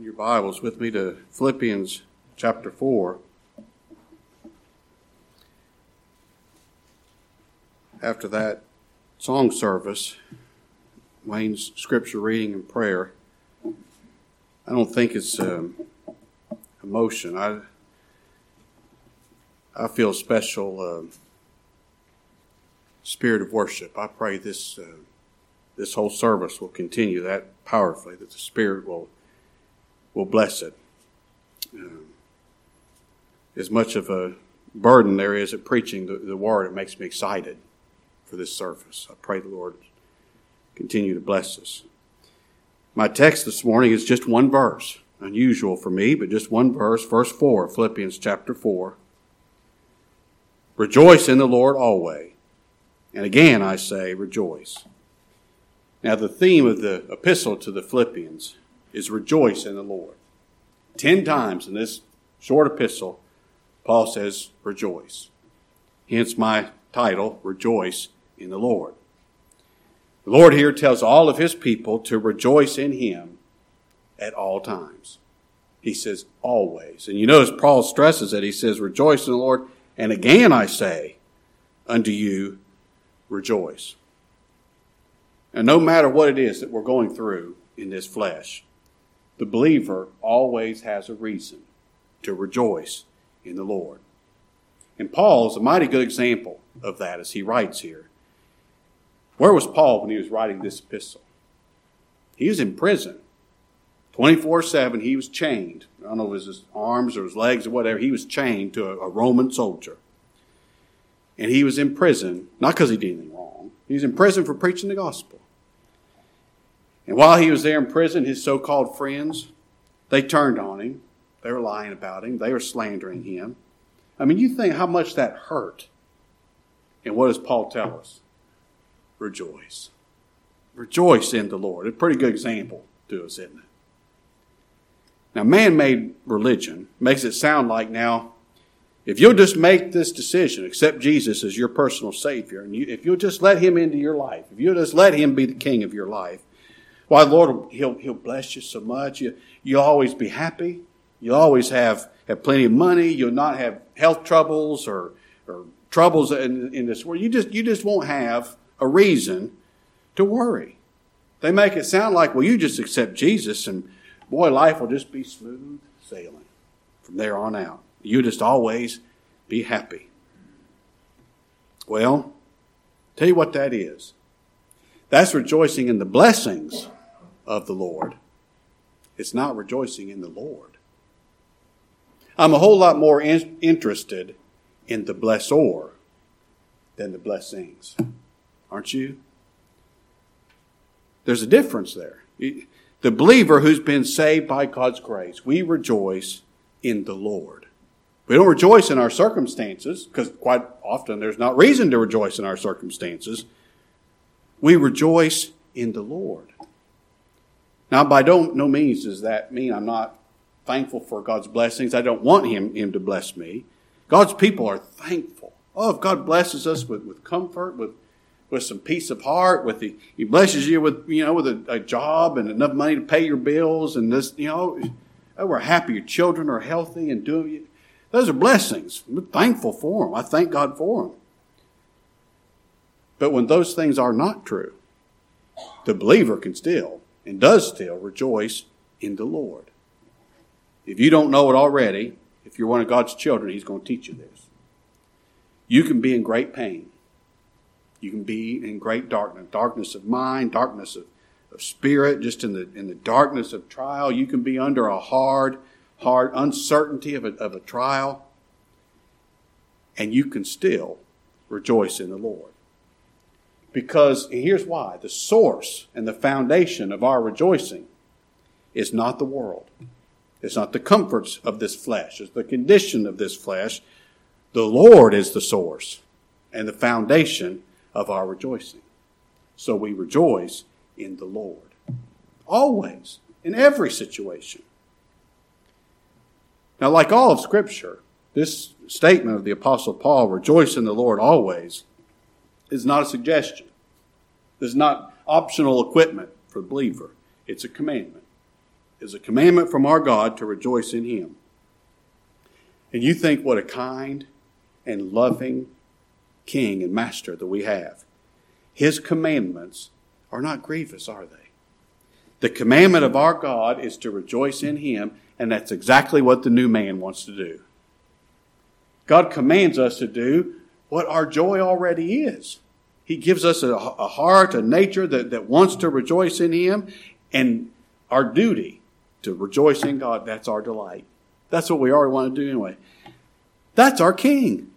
Open your Bibles with me to Philippians chapter 4. After that song service, Wayne's scripture reading and prayer, I don't think it's um, emotion. I I feel special uh, spirit of worship. I pray this uh, this whole service will continue that powerfully. That the Spirit will will bless it. As much of a burden there is at preaching the, the word, it makes me excited for this service. I pray the Lord continue to bless us. My text this morning is just one verse, unusual for me, but just one verse, verse 4, Philippians chapter 4. Rejoice in the Lord always. And again I say, rejoice. Now, the theme of the epistle to the Philippians is rejoice in the Lord. Ten times in this short epistle, Paul says, rejoice. Hence my title, Rejoice in the Lord. The Lord here tells all of his people to rejoice in him at all times. He says, always. And you notice Paul stresses it. He says, rejoice in the Lord. And again I say unto you, rejoice. And no matter what it is that we're going through in this flesh, the believer always has a reason to rejoice in the Lord. And Paul is a mighty good example of that as he writes here. Where was Paul when he was writing this epistle? He was in prison. 24 7, he was chained. I don't know if it was his arms or his legs or whatever. He was chained to a, a Roman soldier. And he was in prison, not because he did anything wrong, he was in prison for preaching the gospel. And while he was there in prison, his so called friends, they turned on him. They were lying about him. They were slandering him. I mean, you think how much that hurt. And what does Paul tell us? Rejoice. Rejoice in the Lord. A pretty good example to us, isn't it? Now, man made religion makes it sound like now, if you'll just make this decision, accept Jesus as your personal Savior, and you, if you'll just let Him into your life, if you'll just let Him be the King of your life, why, Lord, He'll, He'll bless you so much. You, you'll always be happy. You'll always have, have plenty of money. You'll not have health troubles or, or troubles in, in this world. You just, you just won't have a reason to worry. They make it sound like, well, you just accept Jesus and boy, life will just be smooth sailing from there on out. You just always be happy. Well, tell you what that is. That's rejoicing in the blessings of the Lord. It's not rejoicing in the Lord. I'm a whole lot more in- interested in the blessor than the blessings. Aren't you? There's a difference there. The believer who's been saved by God's grace, we rejoice in the Lord. We don't rejoice in our circumstances because quite often there's not reason to rejoice in our circumstances. We rejoice in the Lord. Now, by no, no means does that mean I'm not thankful for God's blessings. I don't want him, him to bless me. God's people are thankful. Oh, if God blesses us with, with comfort, with, with some peace of heart, with the, He blesses you with, you know, with a, a job and enough money to pay your bills and this, you know, oh, we're happy your children are healthy and doing, those are blessings. We're thankful for them. I thank God for them. But when those things are not true, the believer can still and does still rejoice in the Lord. If you don't know it already, if you're one of God's children, He's going to teach you this. You can be in great pain. You can be in great darkness, darkness of mind, darkness of, of spirit, just in the, in the darkness of trial. You can be under a hard, hard uncertainty of a, of a trial, and you can still rejoice in the Lord. Because here's why the source and the foundation of our rejoicing is not the world. It's not the comforts of this flesh. It's the condition of this flesh. The Lord is the source and the foundation of our rejoicing. So we rejoice in the Lord. Always, in every situation. Now, like all of Scripture, this statement of the Apostle Paul, rejoice in the Lord always, is not a suggestion. It's not optional equipment for the believer. It's a commandment. It's a commandment from our God to rejoice in Him. And you think what a kind and loving King and Master that we have. His commandments are not grievous, are they? The commandment of our God is to rejoice in Him, and that's exactly what the new man wants to do. God commands us to do what our joy already is. He gives us a, a heart, a nature that, that wants to rejoice in Him, and our duty to rejoice in God, that's our delight. That's what we already want to do anyway. That's our King.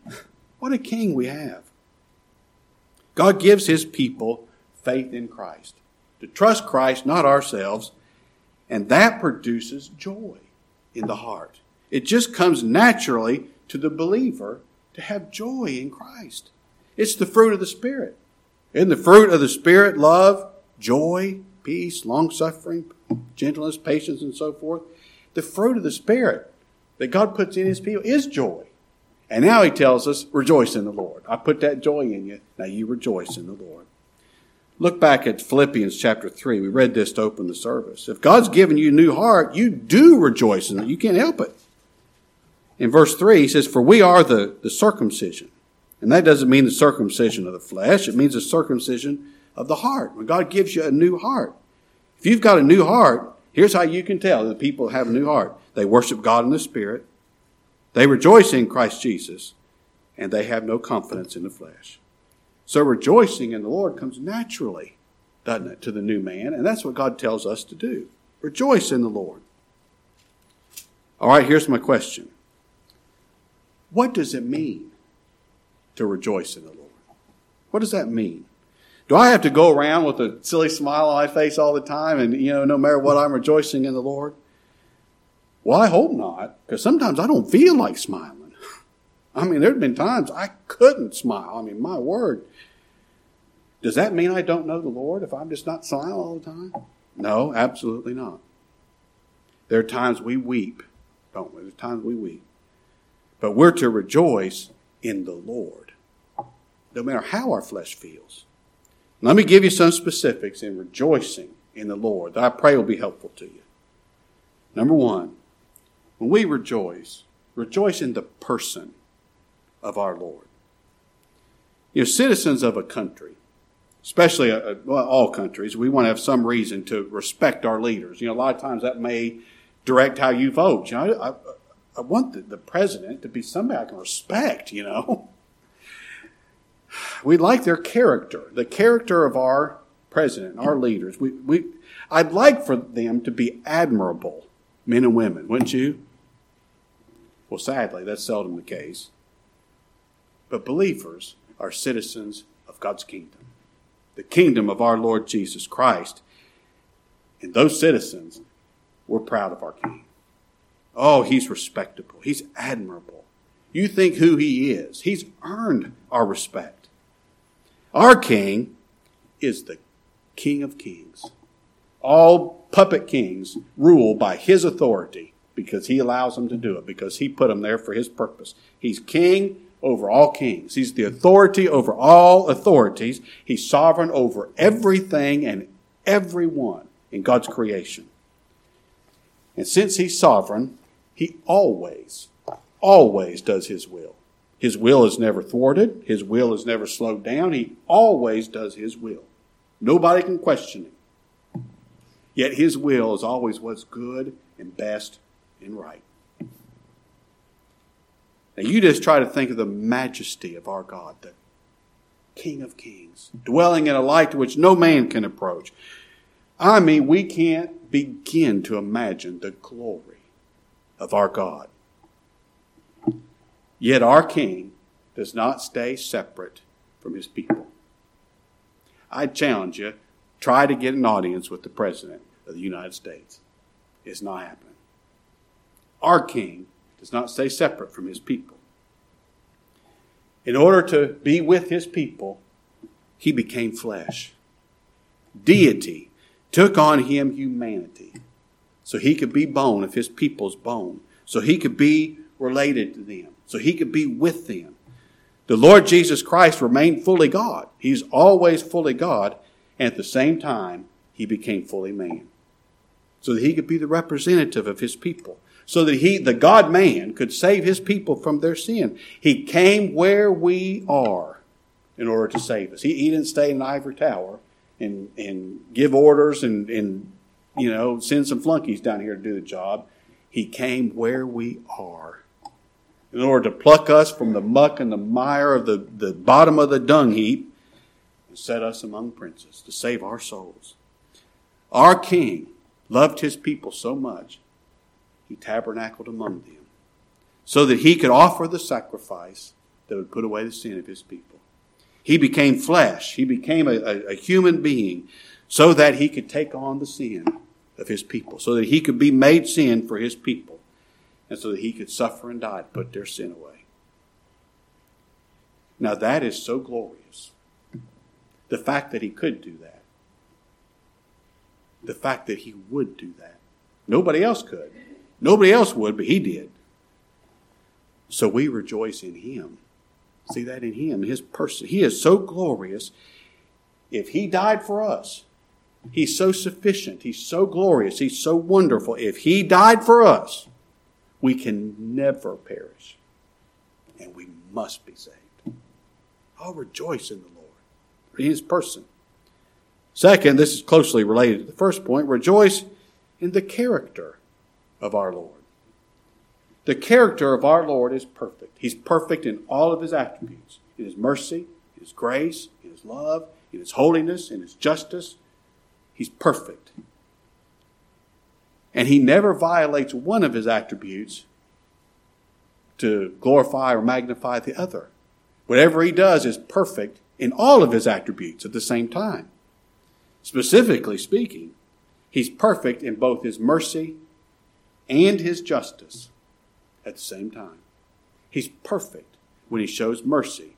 What a King we have. God gives His people faith in Christ to trust Christ, not ourselves, and that produces joy in the heart. It just comes naturally to the believer to have joy in Christ. It's the fruit of the Spirit. In the fruit of the Spirit, love, joy, peace, long suffering, gentleness, patience, and so forth. The fruit of the Spirit that God puts in His people is joy. And now He tells us, rejoice in the Lord. I put that joy in you. Now you rejoice in the Lord. Look back at Philippians chapter 3. We read this to open the service. If God's given you a new heart, you do rejoice in it. You can't help it. In verse 3, he says, For we are the, the circumcision. And that doesn't mean the circumcision of the flesh, it means the circumcision of the heart. When God gives you a new heart. If you've got a new heart, here's how you can tell that people have a new heart. They worship God in the Spirit, they rejoice in Christ Jesus, and they have no confidence in the flesh. So rejoicing in the Lord comes naturally, doesn't it, to the new man? And that's what God tells us to do. Rejoice in the Lord. All right, here's my question. What does it mean to rejoice in the Lord? What does that mean? Do I have to go around with a silly smile on my face all the time and, you know, no matter what, I'm rejoicing in the Lord? Well, I hope not, because sometimes I don't feel like smiling. I mean, there have been times I couldn't smile. I mean, my word. Does that mean I don't know the Lord if I'm just not smiling all the time? No, absolutely not. There are times we weep, don't we? There are times we weep. But we're to rejoice in the Lord, no matter how our flesh feels. Let me give you some specifics in rejoicing in the Lord that I pray will be helpful to you. Number one, when we rejoice, rejoice in the person of our Lord. You know, citizens of a country, especially uh, uh, well, all countries, we want to have some reason to respect our leaders. You know, a lot of times that may direct how you vote. You know, I, I want the, the president to be somebody I can respect, you know. We like their character, the character of our president, our leaders. We, we, I'd like for them to be admirable men and women, wouldn't you? Well, sadly, that's seldom the case. But believers are citizens of God's kingdom, the kingdom of our Lord Jesus Christ. And those citizens, we're proud of our King. Oh, he's respectable. He's admirable. You think who he is. He's earned our respect. Our king is the King of Kings. All puppet kings rule by his authority because he allows them to do it, because he put them there for his purpose. He's king over all kings. He's the authority over all authorities. He's sovereign over everything and everyone in God's creation. And since he's sovereign, he always, always does His will. His will is never thwarted. His will is never slowed down. He always does His will. Nobody can question Him. Yet His will is always what's good and best and right. Now you just try to think of the majesty of our God, the King of Kings, dwelling in a light to which no man can approach. I mean, we can't begin to imagine the glory of our God. Yet our King does not stay separate from his people. I challenge you, try to get an audience with the President of the United States. It's not happening. Our King does not stay separate from his people. In order to be with his people, he became flesh. Deity took on him humanity so he could be bone of his people's bone, so he could be related to them, so he could be with them. The Lord Jesus Christ remained fully God. He's always fully God, and at the same time, he became fully man. so that he could be the representative of his people, so that he, the God man, could save his people from their sin. He came where we are in order to save us. He, he didn't stay in an ivory tower and, and give orders and, and, you know, send some flunkies down here to do the job. He came where we are in order to pluck us from the muck and the mire of the, the bottom of the dung heap and set us among princes to save our souls. Our King loved his people so much, he tabernacled among them so that he could offer the sacrifice that would put away the sin of his people. He became flesh. He became a, a, a, human being so that he could take on the sin of his people, so that he could be made sin for his people, and so that he could suffer and die to put their sin away. Now that is so glorious. The fact that he could do that the fact that he would do that. Nobody else could. Nobody else would, but he did. So we rejoice in him. See that in him, his person. He is so glorious. If he died for us, he's so sufficient. He's so glorious. He's so wonderful. If he died for us, we can never perish. And we must be saved. I'll rejoice in the Lord, in his person. Second, this is closely related to the first point rejoice in the character of our Lord. The character of our Lord is perfect. He's perfect in all of his attributes in his mercy, his grace, in his love, in his holiness, in his justice. He's perfect. And he never violates one of his attributes to glorify or magnify the other. Whatever he does is perfect in all of his attributes at the same time. Specifically speaking, he's perfect in both his mercy and his justice at the same time. He's perfect when he shows mercy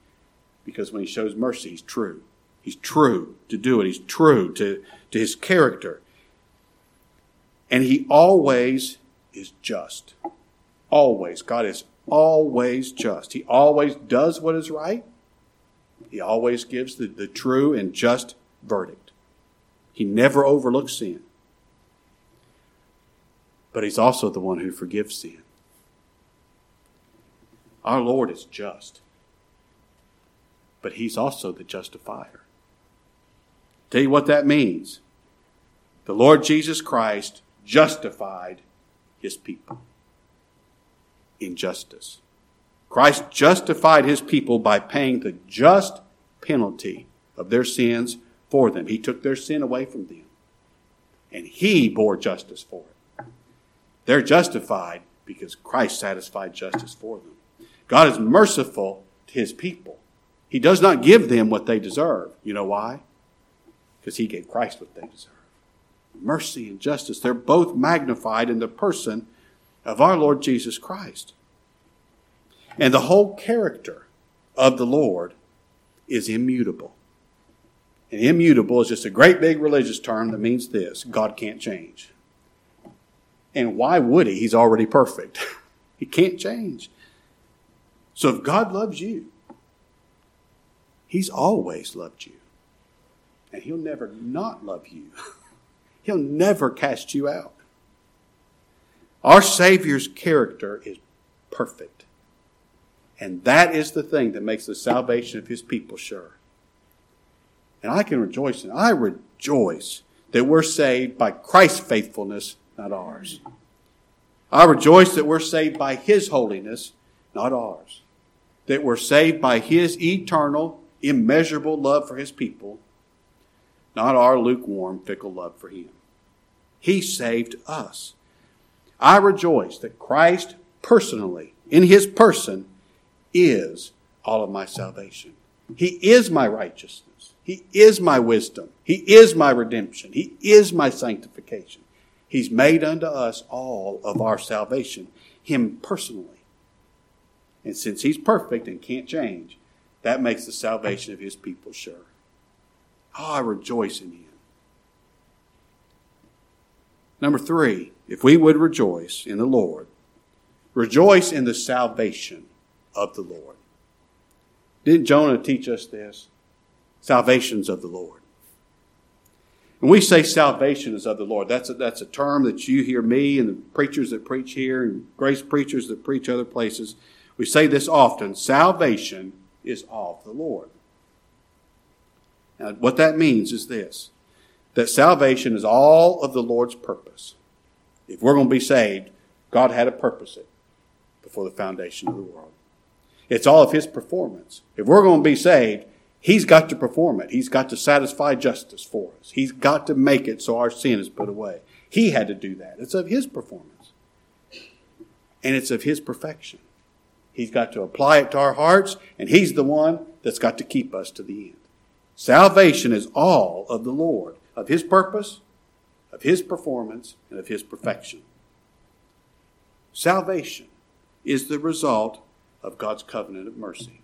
because when he shows mercy, he's true. He's true to do it. He's true to, to his character. And he always is just. Always. God is always just. He always does what is right. He always gives the, the true and just verdict. He never overlooks sin. But He's also the one who forgives sin. Our Lord is just, but He's also the justifier. Tell you what that means. The Lord Jesus Christ justified His people in justice. Christ justified His people by paying the just penalty of their sins for them. He took their sin away from them. And He bore justice for it. They're justified because Christ satisfied justice for them. God is merciful to His people. He does not give them what they deserve. You know why? Because He gave Christ what they deserve. Mercy and justice, they're both magnified in the person of our Lord Jesus Christ. And the whole character of the Lord is immutable. And immutable is just a great big religious term that means this God can't change. And why would he? He's already perfect. he can't change. So if God loves you, he's always loved you. And he'll never not love you. he'll never cast you out. Our Savior's character is perfect. And that is the thing that makes the salvation of his people sure. And I can rejoice in I rejoice that we're saved by Christ's faithfulness, not ours. I rejoice that we're saved by His holiness, not ours. That we're saved by His eternal, immeasurable love for His people, not our lukewarm, fickle love for Him. He saved us. I rejoice that Christ personally, in His person, is all of my salvation. He is my righteousness. He is my wisdom. He is my redemption. He is my sanctification. He's made unto us all of our salvation, Him personally. And since He's perfect and can't change, that makes the salvation of His people sure. Oh, I rejoice in Him. Number three, if we would rejoice in the Lord, rejoice in the salvation of the Lord. Didn't Jonah teach us this? salvations of the Lord. And we say salvation is of the Lord. That's a, that's a term that you hear me and the preachers that preach here and grace preachers that preach other places. We say this often salvation is of the Lord. Now, what that means is this that salvation is all of the Lord's purpose. If we're going to be saved, God had a purpose it before the foundation of the world. It's all of His performance. If we're going to be saved, He's got to perform it. He's got to satisfy justice for us. He's got to make it so our sin is put away. He had to do that. It's of His performance. And it's of His perfection. He's got to apply it to our hearts, and He's the one that's got to keep us to the end. Salvation is all of the Lord, of His purpose, of His performance, and of His perfection. Salvation is the result of God's covenant of mercy.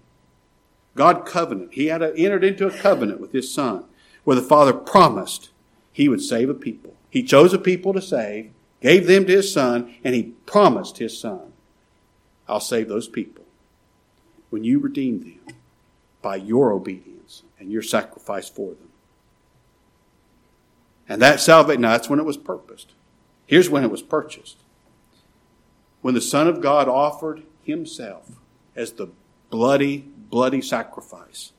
God covenant. He had a, entered into a covenant with his son where the father promised he would save a people. He chose a people to save, gave them to his son, and he promised his son, I'll save those people when you redeem them by your obedience and your sacrifice for them. And that salvation, now that's when it was purposed. Here's when it was purchased. When the Son of God offered himself as the bloody bloody sacrifice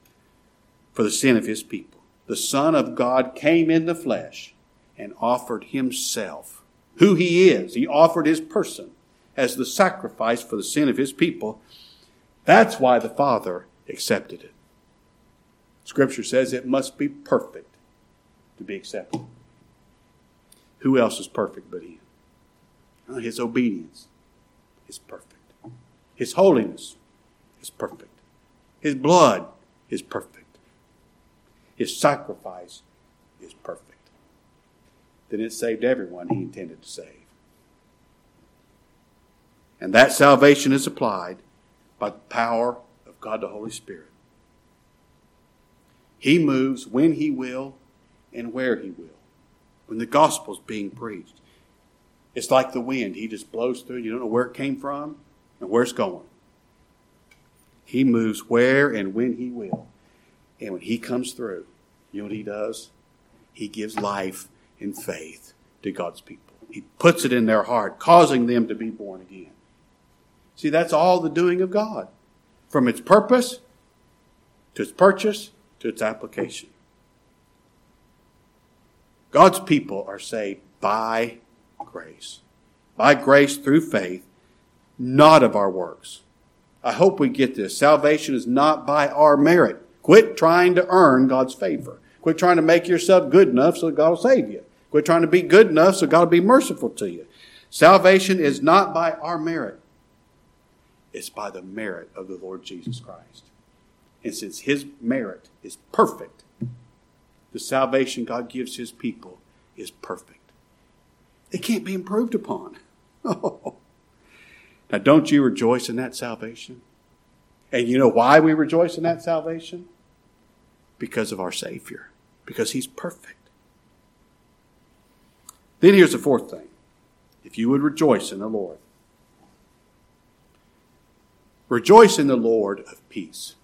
for the sin of his people. The Son of God came in the flesh and offered himself, who he is. He offered his person as the sacrifice for the sin of his people. That's why the Father accepted it. Scripture says it must be perfect to be accepted. Who else is perfect but him? His obedience is perfect. His holiness is perfect. His blood is perfect. His sacrifice is perfect. Then it saved everyone he intended to save. And that salvation is applied by the power of God the Holy Spirit. He moves when he will and where he will. When the gospel is being preached, it's like the wind. He just blows through. You don't know where it came from and where it's going. He moves where and when He will. And when He comes through, you know what He does? He gives life and faith to God's people. He puts it in their heart, causing them to be born again. See, that's all the doing of God. From its purpose to its purchase to its application. God's people are saved by grace. By grace through faith, not of our works. I hope we get this. Salvation is not by our merit. Quit trying to earn God's favor. Quit trying to make yourself good enough so God will save you. Quit trying to be good enough so God will be merciful to you. Salvation is not by our merit. It's by the merit of the Lord Jesus Christ. And since His merit is perfect, the salvation God gives His people is perfect. It can't be improved upon. Now, don't you rejoice in that salvation? And you know why we rejoice in that salvation? Because of our Savior, because He's perfect. Then here's the fourth thing if you would rejoice in the Lord, rejoice in the Lord of peace.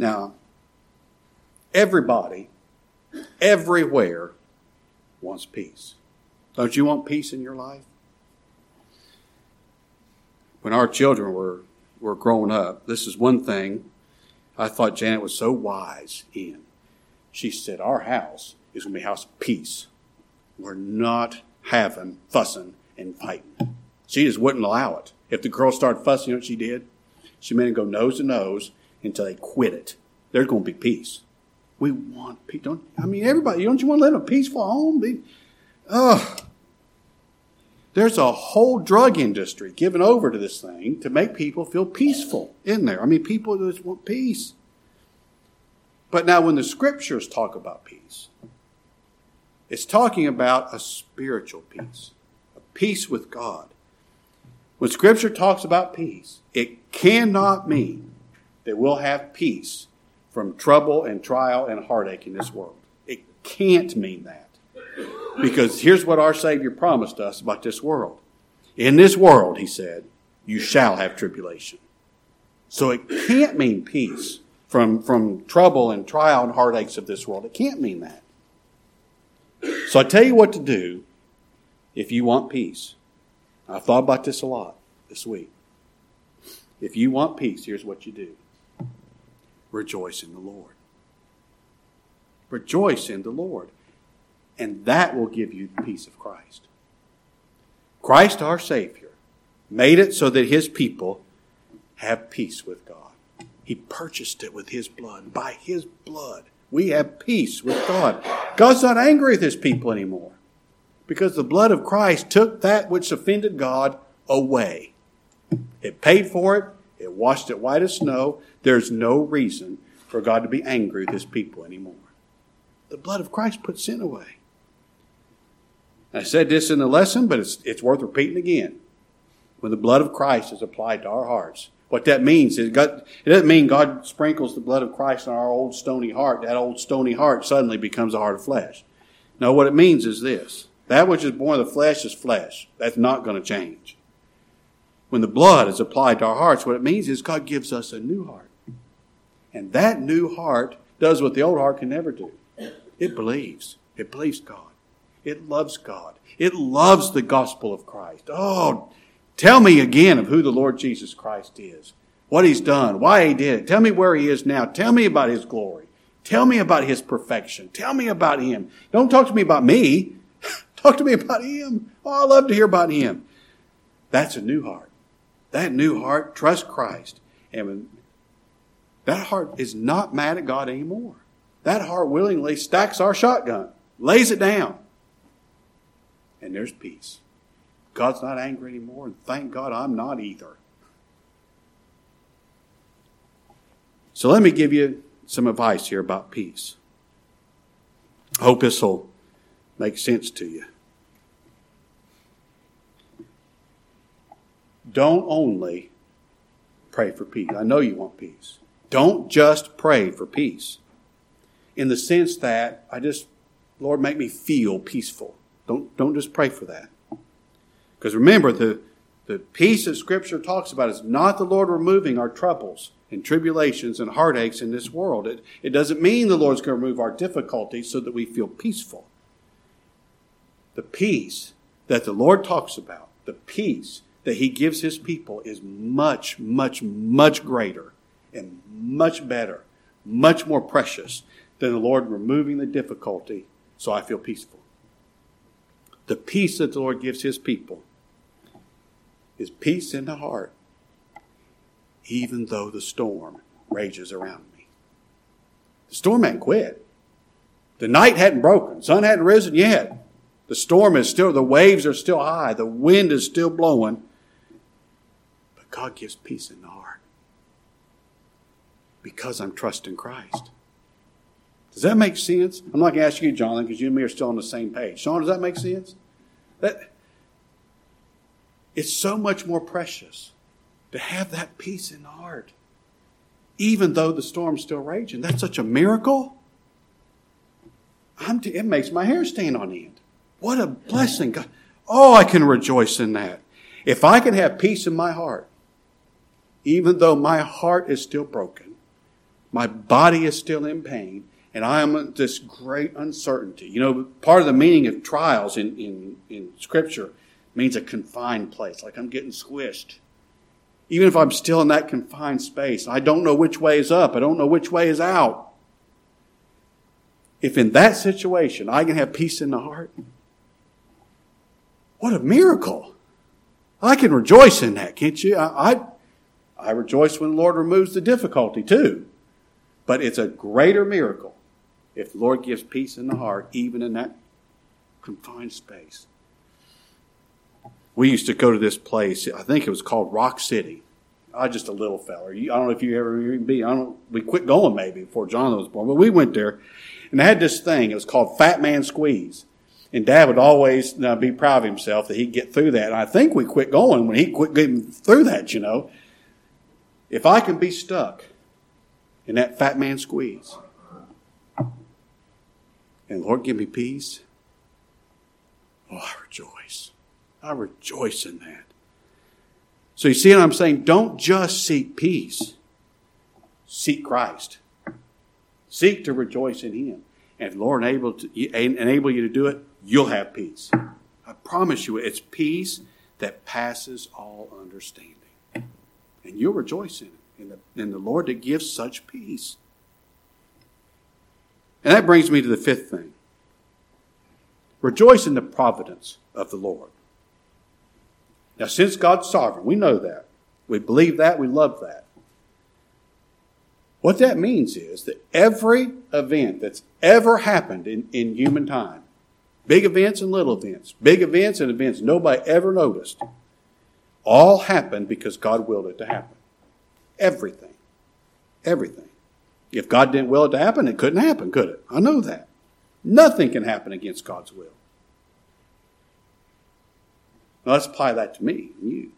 Now, everybody, everywhere wants peace. Don't you want peace in your life? when our children were, were growing up, this is one thing I thought Janet was so wise in. She said, Our house is going to be a house of peace. We're not having fussing and fighting. She just wouldn't allow it. If the girls started fussing, you know what she did? She made them go nose to nose until they quit it. There's going to be peace. We want peace. Don't I mean everybody? Don't you want to live in a peaceful home? Be, ugh. There's a whole drug industry given over to this thing to make people feel peaceful in there. I mean, people just want peace. But now, when the scriptures talk about peace, it's talking about a spiritual peace, a peace with God. When scripture talks about peace, it cannot mean that we'll have peace from trouble and trial and heartache in this world. It can't mean that. Because here's what our Savior promised us about this world. In this world, he said, you shall have tribulation. So it can't mean peace from, from trouble and trial and heartaches of this world. It can't mean that. So I tell you what to do if you want peace. I've thought about this a lot this week. If you want peace, here's what you do rejoice in the Lord. Rejoice in the Lord. And that will give you the peace of Christ. Christ, our Savior, made it so that His people have peace with God. He purchased it with His blood. By His blood, we have peace with God. God's not angry with His people anymore because the blood of Christ took that which offended God away. It paid for it, it washed it white as snow. There's no reason for God to be angry with His people anymore. The blood of Christ put sin away. I said this in the lesson, but it's, it's worth repeating again. When the blood of Christ is applied to our hearts, what that means is God, it doesn't mean God sprinkles the blood of Christ on our old stony heart. That old stony heart suddenly becomes a heart of flesh. No, what it means is this. That which is born of the flesh is flesh. That's not going to change. When the blood is applied to our hearts, what it means is God gives us a new heart. And that new heart does what the old heart can never do. It believes. It believes God. It loves God. It loves the gospel of Christ. Oh, Tell me again of who the Lord Jesus Christ is, what he's done, why he did it. Tell me where he is now. Tell me about his glory. Tell me about his perfection. Tell me about him. Don't talk to me about me. talk to me about him. Oh, I love to hear about him. That's a new heart. That new heart trusts Christ. And that heart is not mad at God anymore. That heart willingly stacks our shotgun, lays it down, and there's peace. God's not angry anymore, and thank God I'm not either. So let me give you some advice here about peace. I hope this will make sense to you. Don't only pray for peace. I know you want peace. Don't just pray for peace in the sense that I just, Lord, make me feel peaceful. Don't, don't just pray for that. Because remember, the, the peace that Scripture talks about is not the Lord removing our troubles and tribulations and heartaches in this world. It, it doesn't mean the Lord's going to remove our difficulties so that we feel peaceful. The peace that the Lord talks about, the peace that He gives His people, is much, much, much greater and much better, much more precious than the Lord removing the difficulty so I feel peaceful. The peace that the Lord gives His people is peace in the heart, even though the storm rages around me. The storm hadn't quit. The night hadn't broken. Sun hadn't risen yet. The storm is still, the waves are still high. The wind is still blowing. But God gives peace in the heart because I'm trusting Christ. Does that make sense? I'm not going to ask you, Jonathan, because you and me are still on the same page. Sean, does that make sense? That it's so much more precious to have that peace in the heart, even though the storm's still raging. That's such a miracle. T- it makes my hair stand on end. What a blessing. God. Oh, I can rejoice in that. If I can have peace in my heart, even though my heart is still broken, my body is still in pain, and I am in this great uncertainty. You know, part of the meaning of trials in, in, in Scripture means a confined place, like I'm getting squished. Even if I'm still in that confined space, I don't know which way is up, I don't know which way is out. If in that situation I can have peace in the heart, what a miracle! I can rejoice in that, can't you? I, I, I rejoice when the Lord removes the difficulty too. But it's a greater miracle if the Lord gives peace in the heart, even in that confined space we used to go to this place. I think it was called Rock City. I just a little feller. I don't know if you ever be. I don't. We quit going maybe before John was born, but we went there, and they had this thing. It was called Fat Man Squeeze, and Dad would always be proud of himself that he'd get through that. And I think we quit going when he quit getting through that. You know, if I can be stuck in that Fat Man Squeeze, and Lord give me peace, oh, I rejoice. I rejoice in that. So you see what I'm saying? Don't just seek peace. Seek Christ. Seek to rejoice in Him. And if Lord enable, to, enable you to do it, you'll have peace. I promise you, it's peace that passes all understanding. And you'll rejoice in it, in the, the Lord that gives such peace. And that brings me to the fifth thing rejoice in the providence of the Lord. Now, since God's sovereign, we know that. We believe that. We love that. What that means is that every event that's ever happened in, in human time, big events and little events, big events and events nobody ever noticed, all happened because God willed it to happen. Everything. Everything. If God didn't will it to happen, it couldn't happen, could it? I know that. Nothing can happen against God's will. Now let's apply that to me and you.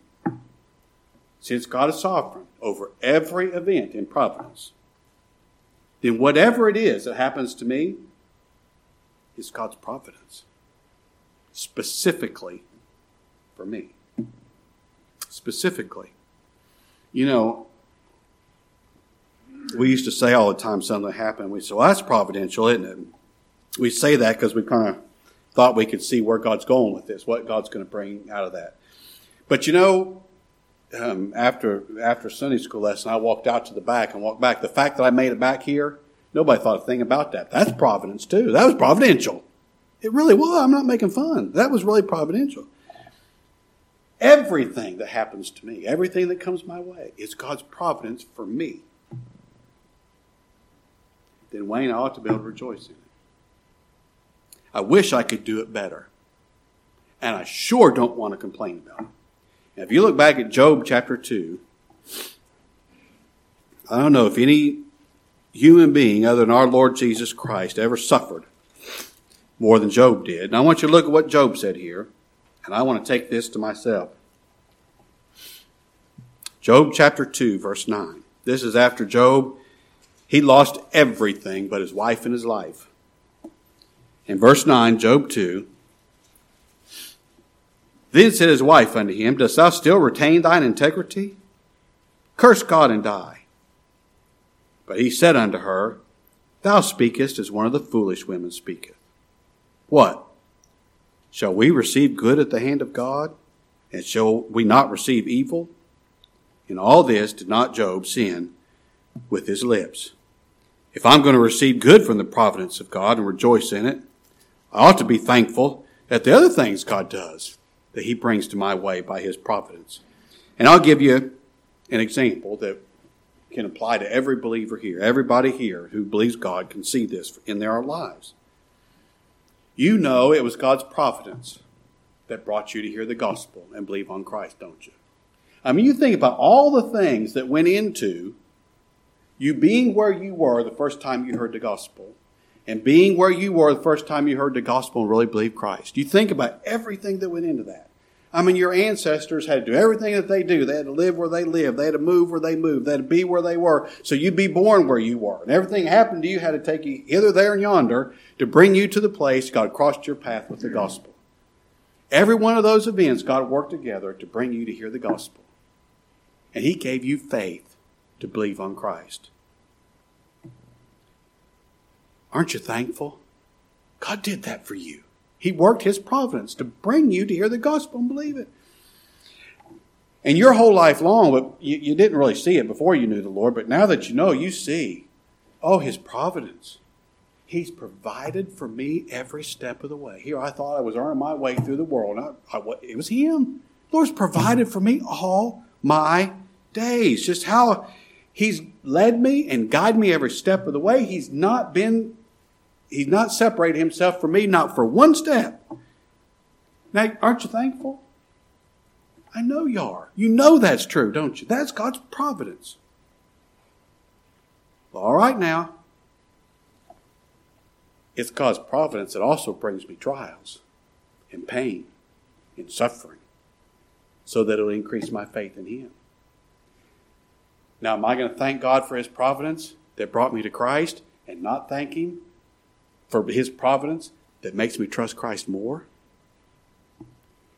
Since God is sovereign over every event in providence, then whatever it is that happens to me is God's providence. Specifically for me. Specifically. You know, we used to say all the time something happened. We said, well, that's providential, isn't it? We say that because we kind of thought we could see where God's going with this, what God's going to bring out of that. But you know, um, after after Sunday school lesson, I walked out to the back and walked back. The fact that I made it back here, nobody thought a thing about that. That's providence too. That was providential. It really was. I'm not making fun. That was really providential. Everything that happens to me, everything that comes my way, is God's providence for me. Then Wayne, I ought to be able to rejoice in it. I wish I could do it better. And I sure don't want to complain about it. Now, if you look back at Job chapter 2, I don't know if any human being other than our Lord Jesus Christ ever suffered more than Job did. And I want you to look at what Job said here, and I want to take this to myself. Job chapter 2, verse 9. This is after Job, he lost everything but his wife and his life. In verse 9, Job 2, Then said his wife unto him, Dost thou still retain thine integrity? Curse God and die. But he said unto her, Thou speakest as one of the foolish women speaketh. What? Shall we receive good at the hand of God? And shall we not receive evil? In all this did not Job sin with his lips. If I'm going to receive good from the providence of God and rejoice in it, I ought to be thankful at the other things God does that He brings to my way by His providence. And I'll give you an example that can apply to every believer here. Everybody here who believes God can see this in their lives. You know it was God's providence that brought you to hear the gospel and believe on Christ, don't you? I mean, you think about all the things that went into you being where you were the first time you heard the gospel and being where you were the first time you heard the gospel and really believed Christ. You think about everything that went into that. I mean, your ancestors had to do everything that they do. They had to live where they lived. They had to move where they moved. They had to be where they were. So you'd be born where you were. And everything happened to you had to take you hither, there, and yonder to bring you to the place God crossed your path with the gospel. Every one of those events, God worked together to bring you to hear the gospel. And He gave you faith to believe on Christ. Aren't you thankful? God did that for you. He worked His providence to bring you to hear the gospel and believe it. And your whole life long, but you, you didn't really see it before you knew the Lord, but now that you know, you see, oh, His providence. He's provided for me every step of the way. Here, I thought I was earning my way through the world. I, I, it was Him. The Lord's provided for me all my days. Just how He's led me and guided me every step of the way. He's not been He's not separated himself from me, not for one step. Now, aren't you thankful? I know you are. You know that's true, don't you? That's God's providence. All right now. It's God's providence that also brings me trials and pain and suffering so that it'll increase my faith in Him. Now, am I going to thank God for His providence that brought me to Christ and not thank Him for his providence that makes me trust Christ more?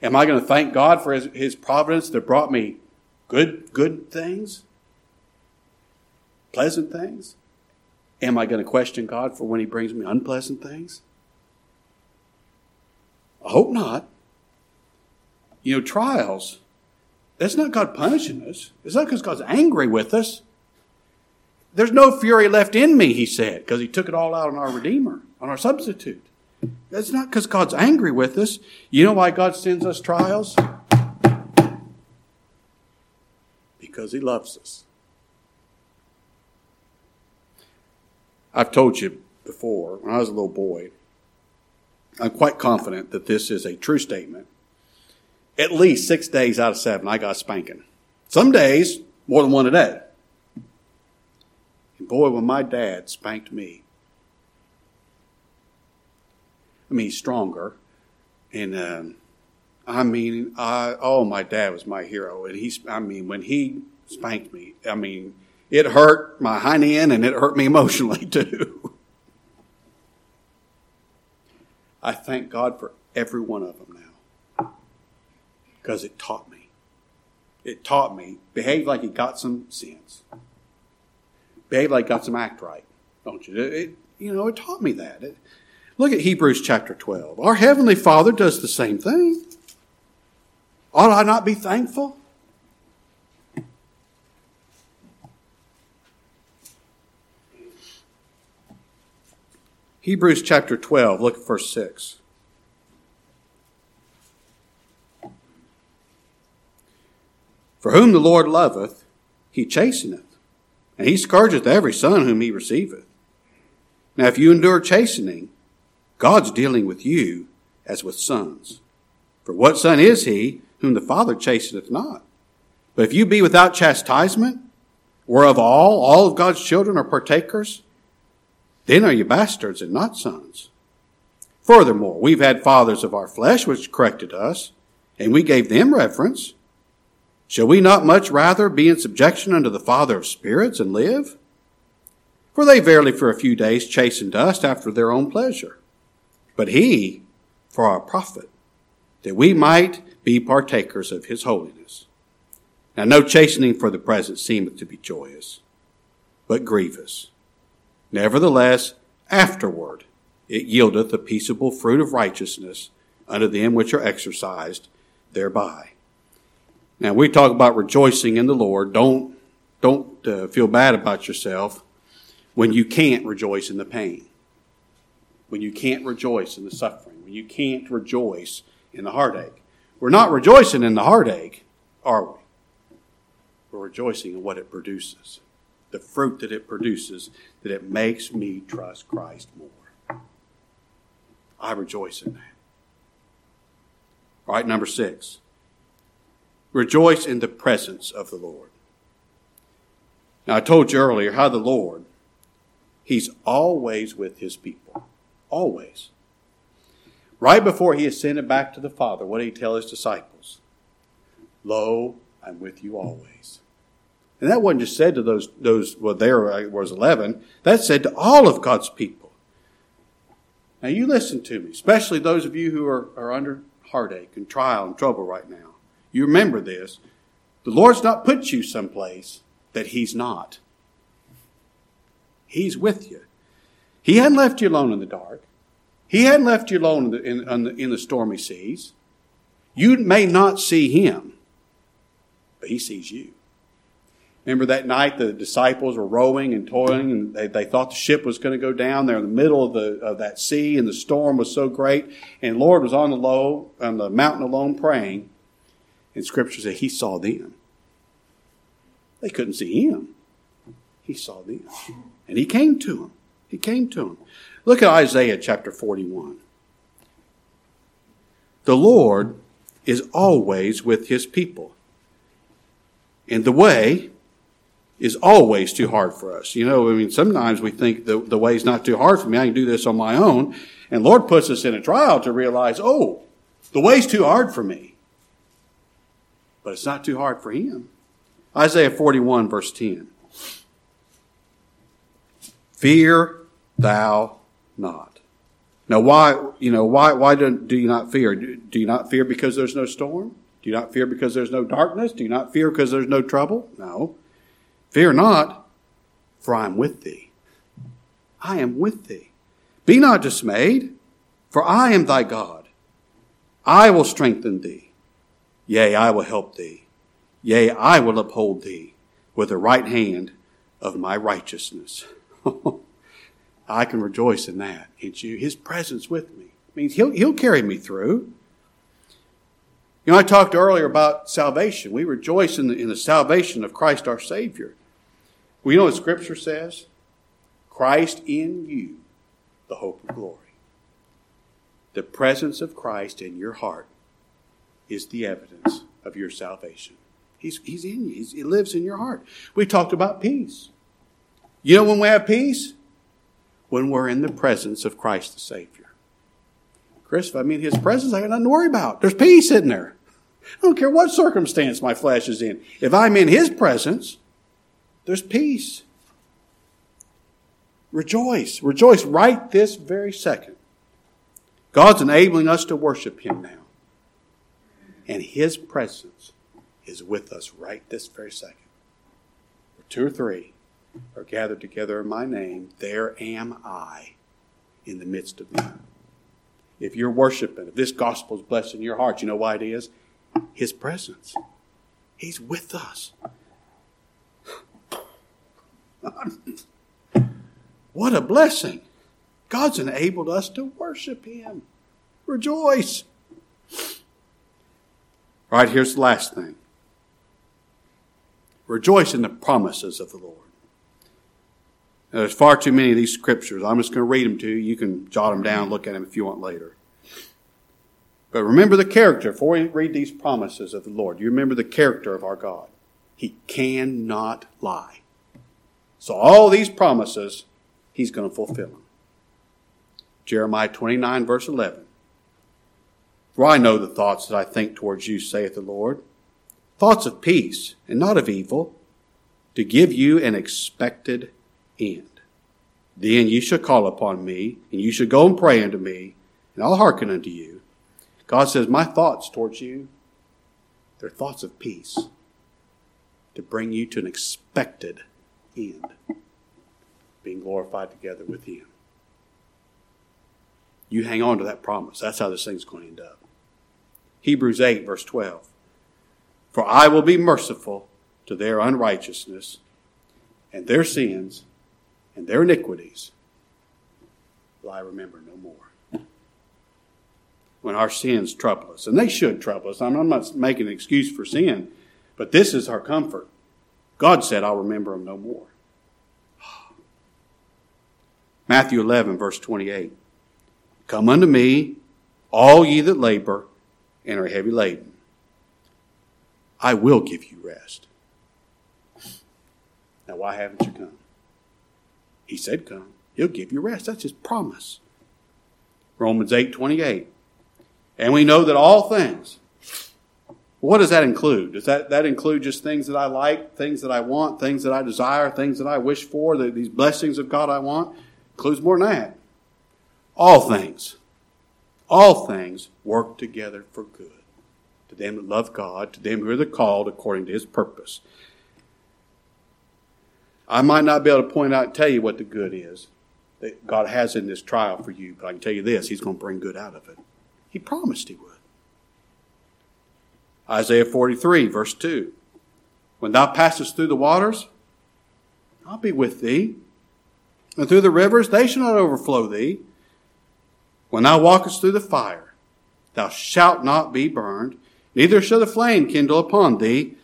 Am I going to thank God for his, his providence that brought me good, good things? Pleasant things? Am I going to question God for when he brings me unpleasant things? I hope not. You know, trials, that's not God punishing us. It's not because God's angry with us. There's no fury left in me, he said, because he took it all out on our Redeemer, on our substitute. That's not because God's angry with us. You know why God sends us trials? Because he loves us. I've told you before, when I was a little boy, I'm quite confident that this is a true statement. At least six days out of seven, I got spanking. Some days, more than one a day. And boy, when my dad spanked me, I mean, stronger. And, um, I mean, I, oh, my dad was my hero. And he, I mean, when he spanked me, I mean, it hurt my hind end and it hurt me emotionally too. I thank God for every one of them now because it taught me. It taught me behave like you got some sense. Behave like you got some act right, don't you? It, you know, it taught me that. It, look at Hebrews chapter 12. Our Heavenly Father does the same thing. Ought I not be thankful? Hebrews chapter 12, look at verse 6. For whom the Lord loveth, he chasteneth, and he scourgeth every son whom he receiveth. Now, if you endure chastening, God's dealing with you as with sons. For what son is he whom the Father chasteneth not? But if you be without chastisement, whereof all, all of God's children are partakers, then are you bastards and not sons. Furthermore, we've had fathers of our flesh which corrected us, and we gave them reverence. Shall we not much rather be in subjection unto the Father of spirits and live? For they verily for a few days chastened us after their own pleasure. But he for our profit, that we might be partakers of his holiness. Now no chastening for the present seemeth to be joyous, but grievous. Nevertheless, afterward it yieldeth a peaceable fruit of righteousness unto them which are exercised thereby. Now we talk about rejoicing in the Lord. Don't don't uh, feel bad about yourself when you can't rejoice in the pain. When you can't rejoice in the suffering. When you can't rejoice in the heartache. We're not rejoicing in the heartache, are we? We're rejoicing in what it produces the fruit that it produces, that it makes me trust Christ more. I rejoice in that. All right, number six. Rejoice in the presence of the Lord. Now, I told you earlier how the Lord, He's always with His people. Always. Right before He ascended back to the Father, what did He tell His disciples? Lo, I'm with you always. And that wasn't just said to those, those well, there was 11. That's said to all of God's people. Now you listen to me, especially those of you who are, are under heartache and trial and trouble right now. You remember this. The Lord's not put you someplace that He's not. He's with you. He hadn't left you alone in the dark. He hadn't left you alone in the, in, in the, in the stormy seas. You may not see Him, but He sees you. Remember that night the disciples were rowing and toiling and they, they thought the ship was going to go down. They're in the middle of, the, of that sea and the storm was so great. And Lord was on the low, on the mountain alone praying. And scripture said he saw them. They couldn't see him. He saw them. And he came to them. He came to them. Look at Isaiah chapter 41. The Lord is always with his people. And the way is always too hard for us. You know, I mean, sometimes we think the, the way is not too hard for me. I can do this on my own. And Lord puts us in a trial to realize, oh, the way's too hard for me. But it's not too hard for him. Isaiah 41 verse 10. Fear thou not. Now, why, you know, why, why do, do you not fear? Do, do you not fear because there's no storm? Do you not fear because there's no darkness? Do you not fear because there's no trouble? No. Fear not, for I am with thee. I am with thee. Be not dismayed, for I am thy God. I will strengthen thee. Yea, I will help thee. Yea, I will uphold thee with the right hand of my righteousness. I can rejoice in that, can't you? His presence with me means he'll, he'll carry me through. You know, I talked earlier about salvation. We rejoice in the, in the salvation of Christ our Savior. We know what Scripture says? Christ in you, the hope of glory. The presence of Christ in your heart is the evidence of your salvation. He's, he's in you. He's, he lives in your heart. We talked about peace. You know when we have peace? When we're in the presence of Christ the Savior. Chris, if I'm in His presence, I got nothing to worry about. There's peace in there. I don't care what circumstance my flesh is in. If I'm in His presence, there's peace. Rejoice. Rejoice right this very second. God's enabling us to worship Him now. And His presence is with us right this very second. Two or three are gathered together in my name, there am I in the midst of them. If you're worshiping, if this gospel is blessed in your heart, you know why it is? His presence. He's with us. what a blessing. God's enabled us to worship Him. Rejoice. All right, here's the last thing rejoice in the promises of the Lord. Now, there's far too many of these scriptures. I'm just going to read them to you. You can jot them down, look at them if you want later. But remember the character before we read these promises of the Lord. You remember the character of our God. He cannot lie. So all these promises, He's going to fulfill them. Jeremiah 29, verse 11. For I know the thoughts that I think towards you, saith the Lord. Thoughts of peace and not of evil, to give you an expected end. Then you shall call upon me, and you shall go and pray unto me, and I'll hearken unto you. God says, My thoughts towards you, they're thoughts of peace, to bring you to an expected end, being glorified together with Him. You hang on to that promise. That's how this thing's going to end up. Hebrews 8, verse 12. For I will be merciful to their unrighteousness, and their sins and their iniquities will I remember no more. When our sins trouble us, and they should trouble us. I'm not making an excuse for sin, but this is our comfort. God said, I'll remember them no more. Matthew 11, verse 28. Come unto me, all ye that labor and are heavy laden. I will give you rest. Now, why haven't you come? He said, Come. He'll give you rest. That's his promise. Romans 8 28. And we know that all things, what does that include? Does that, that include just things that I like, things that I want, things that I desire, things that I wish for, the, these blessings of God I want? Includes more than that. All things all things work together for good to them that love God, to them who are the called according to his purpose. I might not be able to point out and tell you what the good is that God has in this trial for you, but I can tell you this He's going to bring good out of it. He promised He would. Isaiah 43, verse 2. When thou passest through the waters, I'll be with thee. And through the rivers, they shall not overflow thee. When thou walkest through the fire, thou shalt not be burned, neither shall the flame kindle upon thee.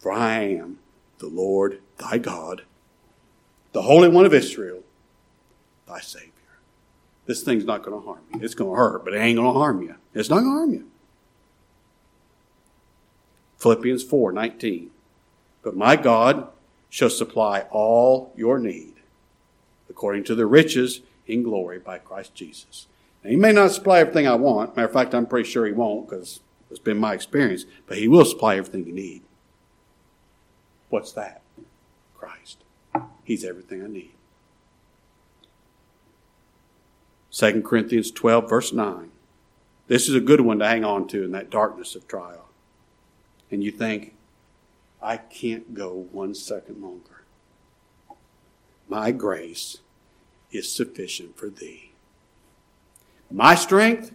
For I am the Lord thy God, the Holy One of Israel, thy Savior. This thing's not going to harm you. It's going to hurt, but it ain't going to harm you. It's not going to harm you. Philippians 4 19. But my God shall supply all your need according to the riches in glory by Christ Jesus. Now, he may not supply everything I want. Matter of fact, I'm pretty sure he won't because it's been my experience, but he will supply everything you need. What's that? Christ. He's everything I need. 2 Corinthians 12, verse 9. This is a good one to hang on to in that darkness of trial. And you think, I can't go one second longer. My grace is sufficient for thee. My strength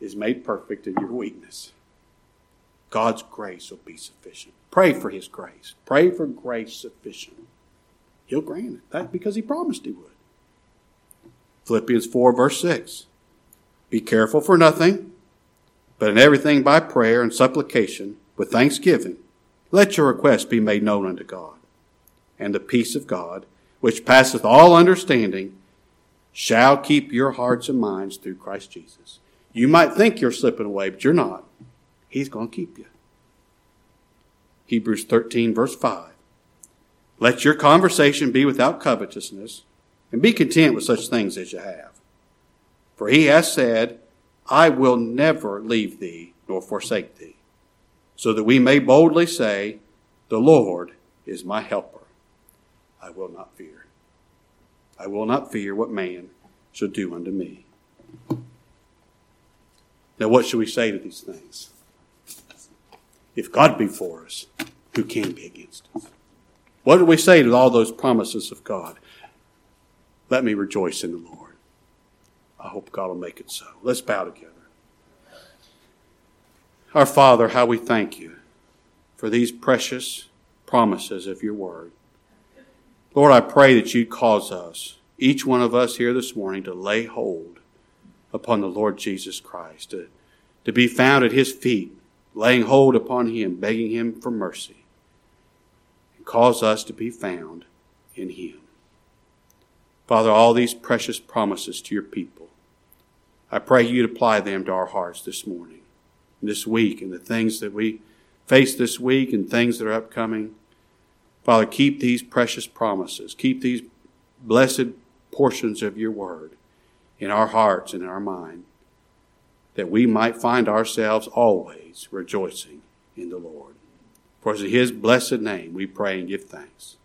is made perfect in your weakness. God's grace will be sufficient. Pray for His grace. Pray for grace sufficient. He'll grant it. That because He promised He would. Philippians 4, verse 6. Be careful for nothing, but in everything by prayer and supplication, with thanksgiving, let your requests be made known unto God. And the peace of God, which passeth all understanding, shall keep your hearts and minds through Christ Jesus. You might think you're slipping away, but you're not. He's going to keep you. Hebrews 13, verse 5. Let your conversation be without covetousness, and be content with such things as you have. For he has said, I will never leave thee nor forsake thee, so that we may boldly say, The Lord is my helper. I will not fear. I will not fear what man shall do unto me. Now, what should we say to these things? If God be for us, who can be against us? What do we say to all those promises of God? Let me rejoice in the Lord. I hope God will make it so. Let's bow together. Our Father, how we thank you for these precious promises of your word. Lord, I pray that you'd cause us, each one of us here this morning, to lay hold upon the Lord Jesus Christ, to, to be found at his feet, laying hold upon him, begging him for mercy, and cause us to be found in him. Father, all these precious promises to your people, I pray you'd apply them to our hearts this morning, this week, and the things that we face this week and things that are upcoming. Father, keep these precious promises, keep these blessed portions of your word in our hearts and in our mind, that we might find ourselves always rejoicing in the Lord. For in his blessed name we pray and give thanks.